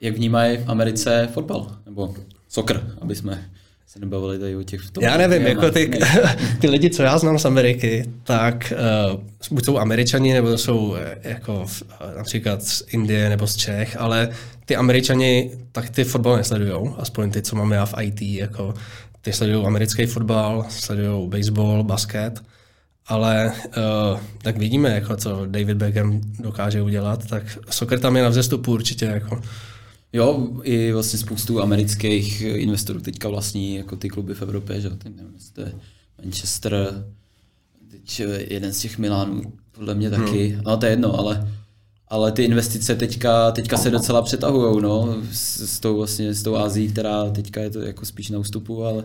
Jak vnímají v Americe fotbal? Nebo soccer, aby jsme se nebavili tady o těch tom, Já nevím, jako ty, ty lidi, co já znám z Ameriky, tak uh, buď jsou američani, nebo jsou uh, jako uh, například z Indie nebo z Čech, ale ty američani tak ty fotbal nesledují, aspoň ty, co máme já v IT, jako ty sledují americký fotbal, sledují baseball, basket, ale uh, tak vidíme, jako co David Beckham dokáže udělat, tak soccer tam je na vzestupu určitě. Jako. Jo, i vlastně spoustu amerických investorů teďka vlastní jako ty kluby v Evropě, že teď nevím, to je Manchester, teď jeden z těch Milánů, podle mě taky, hmm. no to je jedno, ale ale ty investice teďka, teďka se docela přetahují, no, s, s, tou vlastně, s tou Ázií, která teďka je to jako spíš na ústupu, ale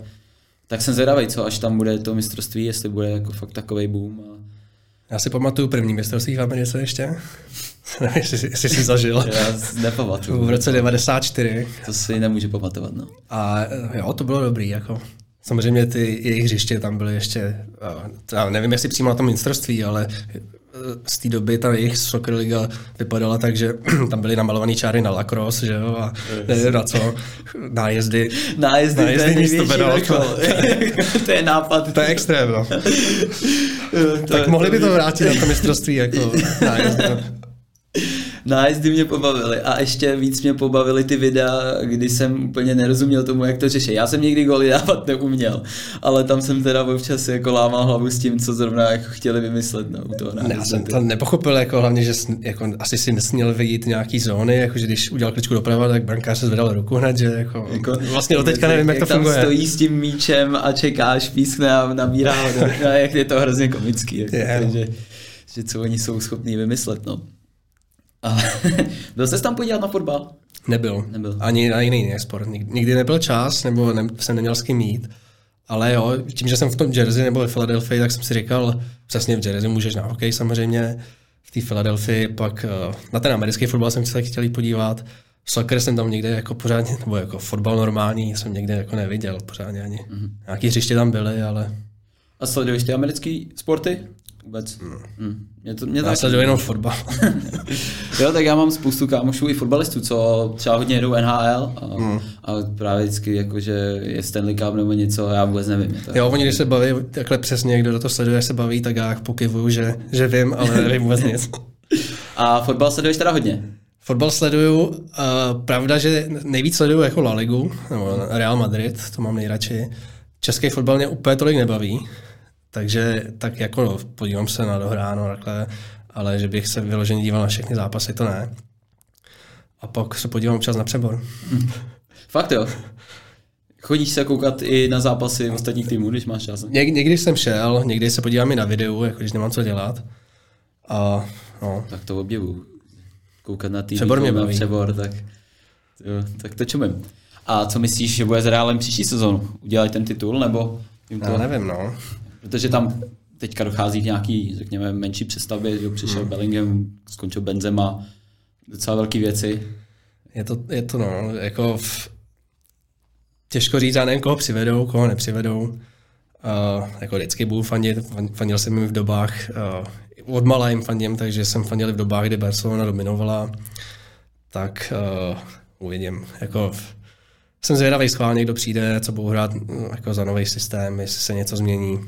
tak jsem zvědavý, co až tam bude to mistrovství, jestli bude jako fakt takový boom. A... Já si pamatuju první mistrovství v Americe ještě. Nevím, jestli, jestli jsi zažil. Já nepamatuju. V roce 94. To si nemůžu pamatovat, no. A jo, to bylo dobrý, jako. Samozřejmě ty jejich hřiště tam byly ještě, já nevím, jestli přímo na tom mistrovství, ale z té doby ta jejich soccer liga vypadala tak, že tam byly namalované čáry na lacrosse, že jo, a nevím na co, nájezdy. Nájezdy, nájezdy to je místo to je nápad. To je extrém, no. tak mohli by to vrátit na to mistrovství, jako nájezdy. Nájezdy mě pobavily a ještě víc mě pobavily ty videa, kdy jsem úplně nerozuměl tomu, jak to řeší. Já jsem nikdy goly dávat neuměl, ale tam jsem teda občas jako lámal hlavu s tím, co zrovna jako chtěli vymyslet no, u toho nájezdu. Já jsem to nepochopil, jako hlavně, že jako, asi si nesměl vyjít nějaký zóny, jako že když udělal kličku doprava, tak brankář se zvedal ruku hned, že jako, jako vlastně do teďka nevím, jak, jak to funguje. Tam stojí s tím míčem a čekáš, pískne a nabírá, no, jak je to hrozně komický, jako, yeah. že, že co oni jsou schopní vymyslet, no. A byl jsi tam podívat na fotbal? Nebyl. Nebyl. Ani na jiný sport. Nikdy nebyl čas, nebo ne, jsem neměl s kým mít. Ale jo, tím, že jsem v tom Jersey nebo ve Philadelphia, tak jsem si říkal, přesně v Jersey můžeš na hokej samozřejmě, v té Philadelphii, pak eh, na ten americký fotbal jsem se taky chtěl podívat. Soccer jsem tam někde jako pořádně, nebo jako fotbal normální jsem někde jako neviděl pořádně ani. Mm-hmm. Nějaký hřiště tam byly, ale... A sleduješ ty americké sporty? Vůbec. Hmm. Hmm. Mě to, mě já sleduju jenom fotbal. jo, tak já mám spoustu kámošů i fotbalistů, co třeba hodně jedou NHL a, hmm. a právě vždycky jakože je Stanley Cup nebo něco, já vůbec nevím. To jo, oni když se baví takhle přesně, kdo do toho sleduje, se baví, tak já pokyvuju, že, že vím, ale nevím vůbec nic. a fotbal sleduješ teda hodně? Fotbal sleduju, uh, pravda, že nejvíc sleduju jako La Ligu, nebo Real Madrid, to mám nejradši. Český fotbal mě úplně tolik nebaví, takže tak jako no, podívám se na dohráno takhle, ale že bych se vyloženě díval na všechny zápasy, to ne. A pak se podívám občas na přebor. Fakt jo? Chodíš se koukat i na zápasy ostatních týmů, když máš čas? Něk, někdy jsem šel, někdy se podívám i na videu, jako když nemám co dělat. A, no. Tak to objevu. Koukat na tým, přebor mě baví. Přebor, tak, jo, tak to čumím. A co myslíš, že bude s Realem příští sezonu? Udělají ten titul, nebo jim to... Já nevím, no. Protože tam teďka dochází k nějaký, řekněme, menší přestavbě, že přišel hmm. Bellingham, skončil Benzema, docela velké věci. Je to, je to no, jako v... těžko říct, já nevím, koho přivedou, koho nepřivedou. Uh, jako vždycky budu fandit, fandil jsem jim v dobách, uh, od malá jim fandím, takže jsem fandil v dobách, kdy Barcelona dominovala, tak uh, uvidím. Jako, jsem zvědavý schválně, kdo přijde, co budou hrát jako za nový systém, jestli se něco změní.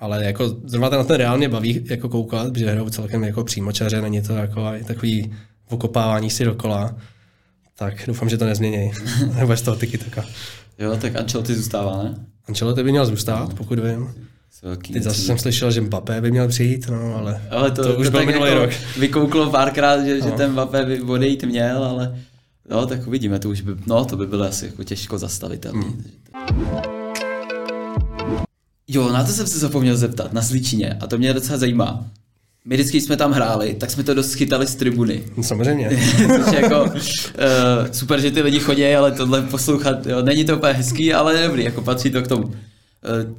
Ale jako zrovna na ten reálně baví jako koukat, protože hrajou celkem jako přímočaře, není to jako takový okopávání si dokola. Tak doufám, že to nezmění. Nebo z toho tyky taka. Jo, tak Ancelotti zůstává, ne? Ancelotti by měl zůstat, pokud vím. Teď zase jsem slyšel, že Mbappé by měl přijít, no, ale, ale to, to, to už byl minulý jako rok. Vykouklo párkrát, že, no. že ten Mbappé by odejít měl, ale no, tak uvidíme, to už by, no, to by bylo asi jako těžko zastavitelné. Hmm. Jo, na to jsem se zapomněl zeptat, na Sličině, a to mě docela zajímá. My vždycky jsme tam hráli, tak jsme to dost chytali z tribuny. No, samozřejmě. jako, uh, super, že ty lidi chodí, ale tohle poslouchat, jo, není to úplně hezký, ale dobrý, jako patří to k tomu. Uh,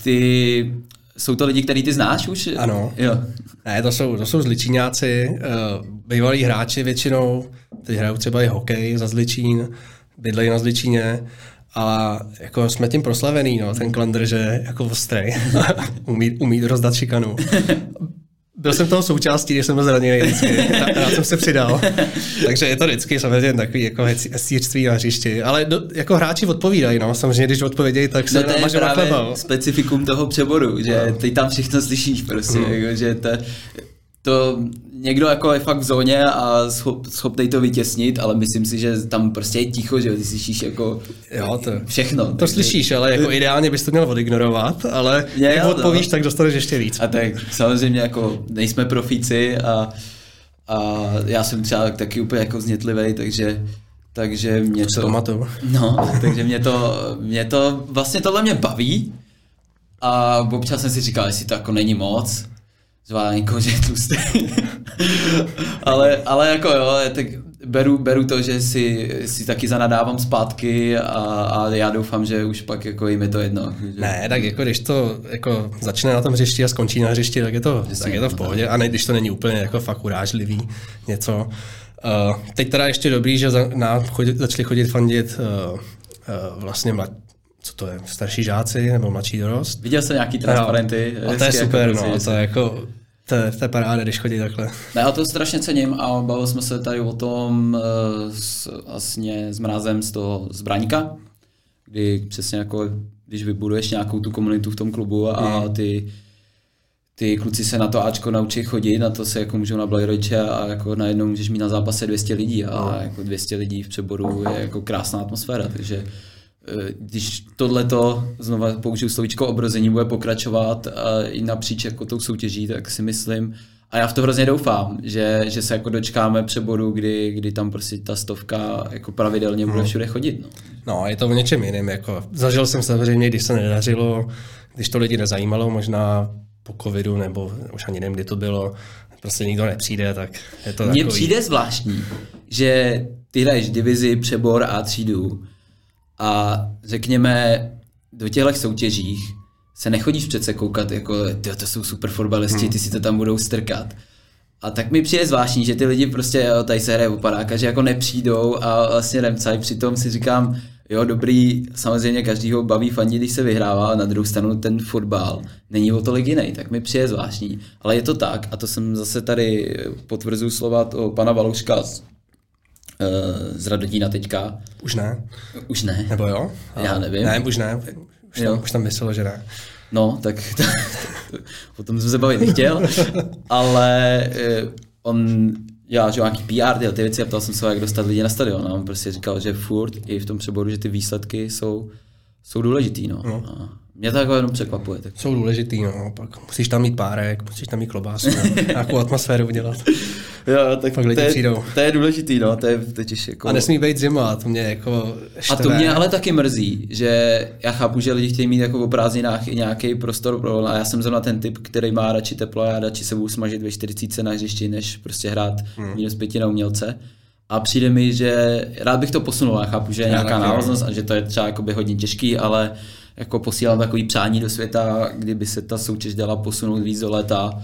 ty, jsou to lidi, který ty znáš už? Ano. Jo. Ne, to jsou, to jsou zličíňáci, uh, bývalí hráči většinou, teď hrajou třeba i hokej za Zličín, bydlejí na Zličíně a jako jsme tím proslavený, no, ten Klander, že jako ostrej, umí, umí rozdat šikanu. Byl jsem toho součástí, když jsem byl zraněný vždycky. Rád jsem se přidal. Takže je to vždycky samozřejmě takový jako hecířství na hřišti. Ale do, jako hráči odpovídají, no. Samozřejmě, když odpovědějí, tak se no to je právě specifikum toho přeboru, že no. ty tam všechno slyšíš prostě, mm. jako, že to, to někdo jako je fakt v zóně a schop, schopný to vytěsnit, ale myslím si, že tam prostě je ticho, že ty slyšíš jako jo, to, všechno. To takže... slyšíš, ale jako ideálně bys to měl odignorovat, ale je, když odpovíš, no. tak dostaneš ještě víc. A tak samozřejmě jako nejsme profíci a, a já jsem třeba taky úplně jako znětlivý, takže takže mě to... Pamatuju. No, takže mě to, mě to, vlastně tohle mě baví a občas jsem si říkal, jestli to jako není moc, zvá někoho, že je tlustý. ale, ale jako jo, tak beru, beru to, že si, si taky zanadávám zpátky a, a já doufám, že už pak jako jim je to jedno. Že... Ne, tak jako když to jako začne na tom hřišti a skončí na hřišti, tak je to, tak je to v pohodě. A ne, když to není úplně jako fakt urážlivý něco. Uh, teď teda ještě dobrý, že za, na, chodit, začali chodit fandit uh, uh, vlastně mlad, co to je, starší žáci nebo mladší dorost. Viděl jsem nějaký transparenty. No, a to je super, jako no, to je jako, to je, to je paráda, když chodí takhle. Ne, já to strašně cením a bavili jsme se tady o tom uh, s, vlastně s mrázem z toho zbraníka, kdy přesně jako, když vybuduješ nějakou tu komunitu v tom klubu a mm. ty ty kluci se na to Ačko naučí chodit, na to se jako můžou na Blajroče a jako najednou můžeš mít na zápase 200 lidí a no. jako 200 lidí v přeboru je jako krásná atmosféra, takže Eh, když tohleto, znova použiju slovíčko obrození, bude pokračovat a i napříč jako tou soutěží, tak si myslím, a já v to hrozně doufám, že, že se jako dočkáme přeboru, kdy, kdy tam prostě ta stovka jako pravidelně bude hmm. všude chodit. No. no, je to v něčem jiném. Jako, zažil jsem samozřejmě, když se nedařilo, když to lidi nezajímalo, možná po covidu, nebo už ani nevím, kdy to bylo, prostě nikdo nepřijde, tak je to Mně přijde zvláštní, že ty hraješ divizi, přebor a třídu a řekněme, do těchto soutěžích se nechodíš přece koukat, jako to jsou super fotbalisti, hmm. ty si to tam budou strkat. A tak mi přijde zvláštní, že ty lidi prostě, jo, tady se hraje upadáka, že jako nepřijdou a vlastně remcaj, přitom si říkám, jo, dobrý, samozřejmě každýho baví fandit, když se vyhrává, a na druhou stranu ten fotbal není o tolik jiný, tak mi přijde zvláštní. Ale je to tak, a to jsem zase tady potvrzuji slova o pana Valouška z Radotína teďka. Už ne. Už ne. Nebo jo? A Já nevím. Ne, už ne. Už, jo. tam, už tam myslelo, že ne. No, tak to, o tom jsem se bavit nechtěl, ale eh, on já že nějaký PR, ty, ty věci a ptal jsem se, jak dostat lidi na stadion a on prostě říkal, že furt i v tom přeboru, že ty výsledky jsou, jsou důležitý. No. no. A mě to jako jenom překvapuje. Tak. Jsou důležitý, no. Pak musíš tam mít párek, musíš tam mít klobásu, nějakou atmosféru udělat. jo, tak Pak to, je, to je důležitý, no, to je totiž jako... A nesmí být zima, to mě jako štve. A to mě ale taky mrzí, že já chápu, že lidi chtějí mít jako v prázdninách i nějaký prostor pro a já jsem zrovna ten typ, který má radši teplo a já radši se budu smažit ve 40 na hřišti, než prostě hrát hmm. minus pěti na umělce. A přijde mi, že rád bych to posunul, já chápu, že je nějaká no. návaznost a že to je třeba jakoby hodně těžký, ale jako posílám takový přání do světa, kdyby se ta soutěž dala posunout víc do léta,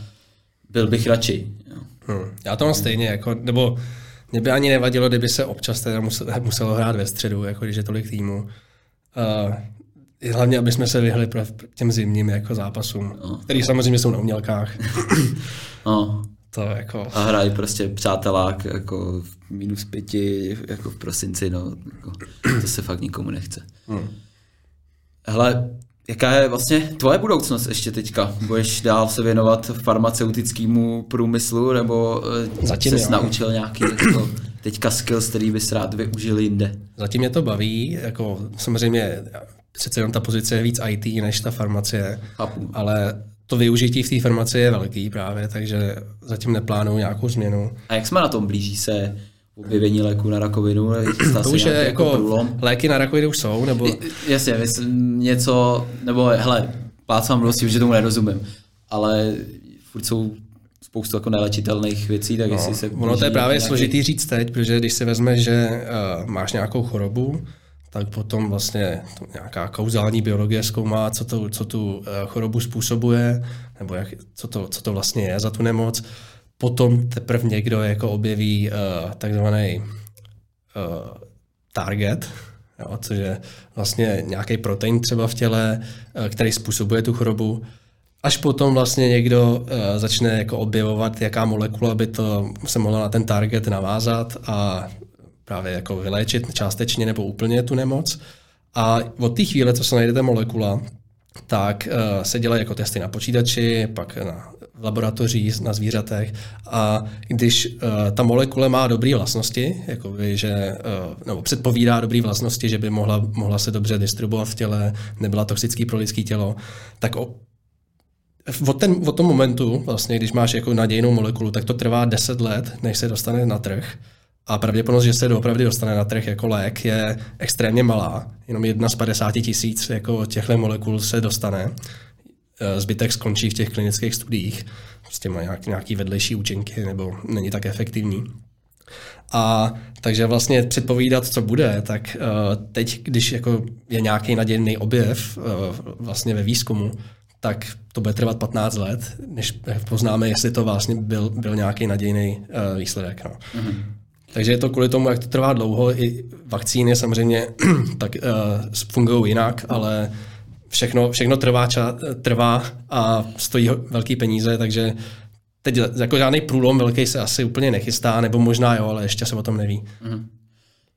byl bych radši. Jo. Hmm. Já to mám stejně, jako, nebo mě by ani nevadilo, kdyby se občas teda muselo, muselo hrát ve středu, jako když je tolik týmů. Uh, hlavně, aby jsme se vyhli pro těm zimním jako zápasům, no. který samozřejmě jsou na umělkách. No. to jako... A hrají prostě přátelák jako v minus pěti, jako v prosinci, no. Jako, to se fakt nikomu nechce. Hmm. Hele, jaká je vlastně tvoje budoucnost ještě teďka? Budeš dál se věnovat farmaceutickému průmyslu, nebo eh, Zatím jsi naučil nějaký jako, teďka skills, který bys rád využil jinde? Zatím mě to baví, jako samozřejmě přece jenom ta pozice je víc IT než ta farmacie, Chápu. ale to využití v té farmaci je velký právě, takže zatím neplánuju nějakou změnu. A jak jsme na tom? Blíží se objevení léku na rakovinu? To už je nějaký jako, průlom? léky na rakovinu už jsou, nebo Jasně, myslím něco, nebo hele, plácám do že tomu nerozumím, ale furt jsou spoustu jako nelečitelných věcí, tak jestli se... No, ono to je právě nějaký- složitý říct teď, protože když si vezme, že uh, máš nějakou chorobu, tak potom vlastně to nějaká kauzální biologie zkoumá, co, to, co tu uh, chorobu způsobuje, nebo jak, co, to, co to vlastně je za tu nemoc. Potom teprve někdo jako objeví uh, takzvaný uh, target, jo, což je vlastně nějaký protein třeba v těle, uh, který způsobuje tu chorobu. Až potom vlastně někdo uh, začne jako objevovat, jaká molekula by to se mohla na ten target navázat a právě jako vyléčit částečně nebo úplně tu nemoc. A od té chvíle, co se najde ta molekula, tak uh, se dělají jako testy na počítači, pak na v laboratořích, na zvířatech a když uh, ta molekule má dobré vlastnosti, jako by, že, uh, nebo předpovídá dobré vlastnosti, že by mohla, mohla se dobře distribuovat v těle, nebyla toxický pro lidské tělo, tak o, od, ten, od tom momentu, vlastně, když máš jako nadějnou molekulu, tak to trvá 10 let, než se dostane na trh. A pravděpodobnost, že se doopravdy dostane na trh jako lék, je extrémně malá. Jenom jedna z 50 tisíc jako těchto molekul se dostane. Eh, Zbytek skončí v těch klinických studiích. Prostě má nějak, nějaký vedlejší účinky nebo není tak efektivní. A takže vlastně předpovídat, co bude, tak uh, teď, když jako je nějaký nadějný objev uh, vlastně ve výzkumu, tak to bude trvat 15 let, než poznáme, jestli to vlastně byl, byl nějaký nadějný uh, výsledek. No. Mm-hmm. Takže je to kvůli tomu, jak to trvá dlouho. I vakcíny samozřejmě tak uh, fungují jinak, ale všechno, všechno trvá, ča, trvá a stojí velký peníze, takže teď jako žádný průlom velký se asi úplně nechystá, nebo možná jo, ale ještě se o tom neví.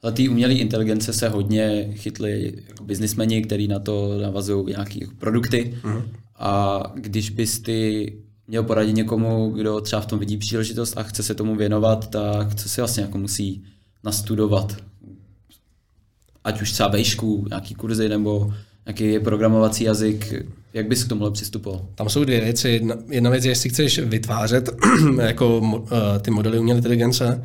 Ale té umělé inteligence se hodně chytli jako biznismeni, kteří na to navazují nějaké jako produkty. Mhm. A když bys ty měl poradit někomu, kdo třeba v tom vidí příležitost a chce se tomu věnovat, tak co si vlastně jako musí nastudovat? Ať už třeba vejšku, nějaký kurzy nebo nějaký programovací jazyk, jak bys k tomuhle přistupoval? Tam jsou dvě věci. Jedna, jedna věc je, jestli chceš vytvářet jako eh, ty modely umělé inteligence,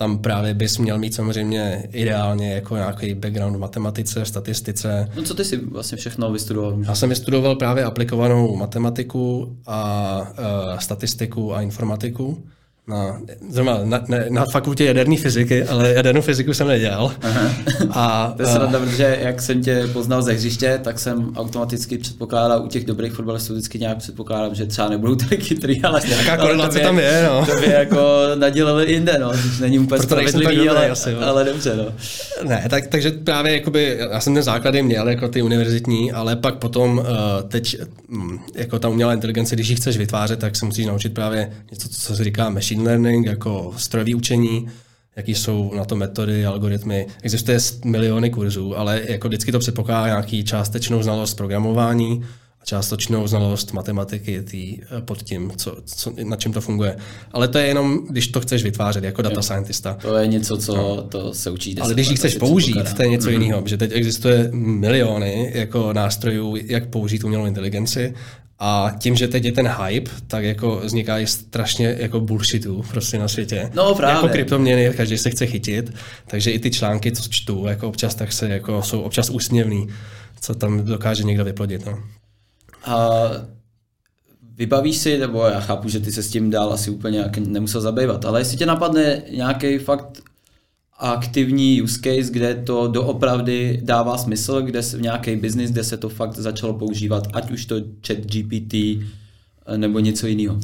tam právě bys měl mít samozřejmě ideálně jako nějaký background v matematice, v statistice. No co ty si vlastně všechno vystudoval? Já jsem vystudoval právě aplikovanou matematiku a uh, statistiku a informatiku. Na, zrovna na, ne, na fakultě jaderné fyziky, ale jadernou fyziku jsem nedělal. A, To je sranda, protože jak jsem tě poznal ze hřiště, tak jsem automaticky předpokládal u těch dobrých fotbalistů vždycky nějak předpokládám, že třeba nebudou tak chytrý, ale Nějaká korelace tam je, no. To by jako nadělili jinde, no, není úplně Proto spravedlivý, ale, asi, no. ale dobře, no. Ne, tak, takže právě jakoby, já jsem ten základy měl jako ty univerzitní, ale pak potom uh, teď mm, jako ta umělá inteligence, když ji chceš vytvářet, tak se musíš naučit právě něco, co se říká machine learning, jako strojové učení, jaký jsou na to metody, algoritmy. Existuje miliony kurzů, ale jako vždycky to předpokládá nějaký částečnou znalost programování a částečnou znalost matematiky tý, eh, pod tím, co, co, na čem to funguje. Ale to je jenom, když to chceš vytvářet jako data scientista. To je něco, co to se učí. Ale 10 když ji chceš použít, to je něco jiného, protože teď existuje miliony jako nástrojů, jak použít umělou inteligenci a tím, že teď je ten hype, tak jako vzniká i strašně jako bullshitů prostě na světě. No, právě. Jako kryptoměny, každý se chce chytit, takže i ty články, co čtu, jako občas tak se jako jsou občas úsměvný, co tam dokáže někdo vyplodit. No. A vybavíš si, nebo já chápu, že ty se s tím dál asi úplně nějak nemusel zabývat, ale jestli tě napadne nějaký fakt aktivní use case, kde to doopravdy dává smysl, kde se v nějaký biznis, kde se to fakt začalo používat, ať už to chat GPT eh, nebo něco jiného.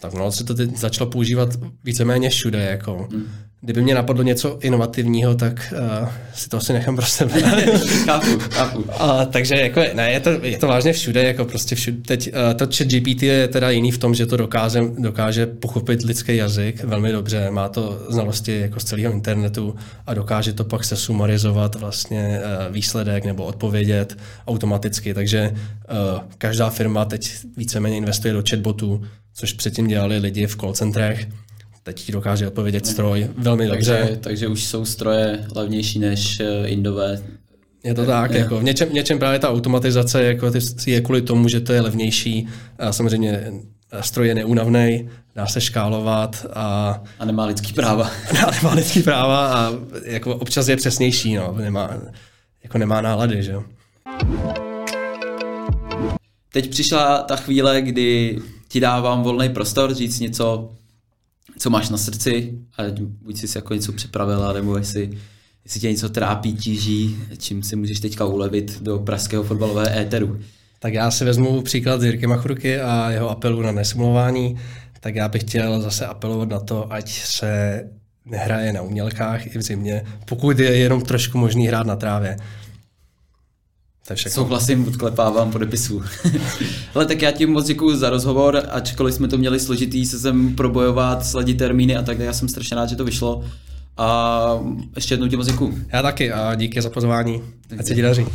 Tak no, se to teď začalo používat víceméně všude. Jako. Hmm. Kdyby mě napadlo něco inovativního, tak uh, si to asi nechám pro sebe. chápu, chápu. Uh, takže jako, ne, je to, je to vážně všude, jako prostě všude. Teď uh, to chat GPT je teda jiný v tom, že to dokáže, dokáže pochopit lidský jazyk velmi dobře, má to znalosti jako z celého internetu a dokáže to pak se sumarizovat vlastně uh, výsledek nebo odpovědět automaticky, takže uh, každá firma teď víceméně investuje do chatbotů, což předtím dělali lidi v call centrech, teď ti dokáže odpovědět stroj velmi takže, dobře. Takže už jsou stroje levnější než eh, Indové. Je to tak, je. jako v něčem, něčem právě ta automatizace jako je kvůli tomu, že to je levnější a samozřejmě stroj je neúnavný, dá se škálovat a... A nemá lidský práva. A nemá lidský práva a jako občas je přesnější, no, nemá, jako nemá nálady, že jo. Teď přišla ta chvíle, kdy ti dávám volný prostor říct něco, co máš na srdci, a buď jsi si jako něco připravila, nebo jestli, jestli tě něco trápí, tíží, čím si můžeš teďka ulevit do pražského fotbalového éteru. Tak já si vezmu příklad z Jirky Machruky a jeho apelu na nesimulování. Tak já bych chtěl zase apelovat na to, ať se nehraje na umělkách i v zimě, pokud je jenom trošku možný hrát na trávě. To všechno. Souhlasím, odklepávám podepisu. Ale tak já ti moc děkuji za rozhovor, ačkoliv jsme to měli složitý se sem probojovat, sledit termíny a tak, já jsem strašně rád, že to vyšlo. A ještě jednou ti moc děkuji. Já taky a díky za pozvání. Ať se ti daří.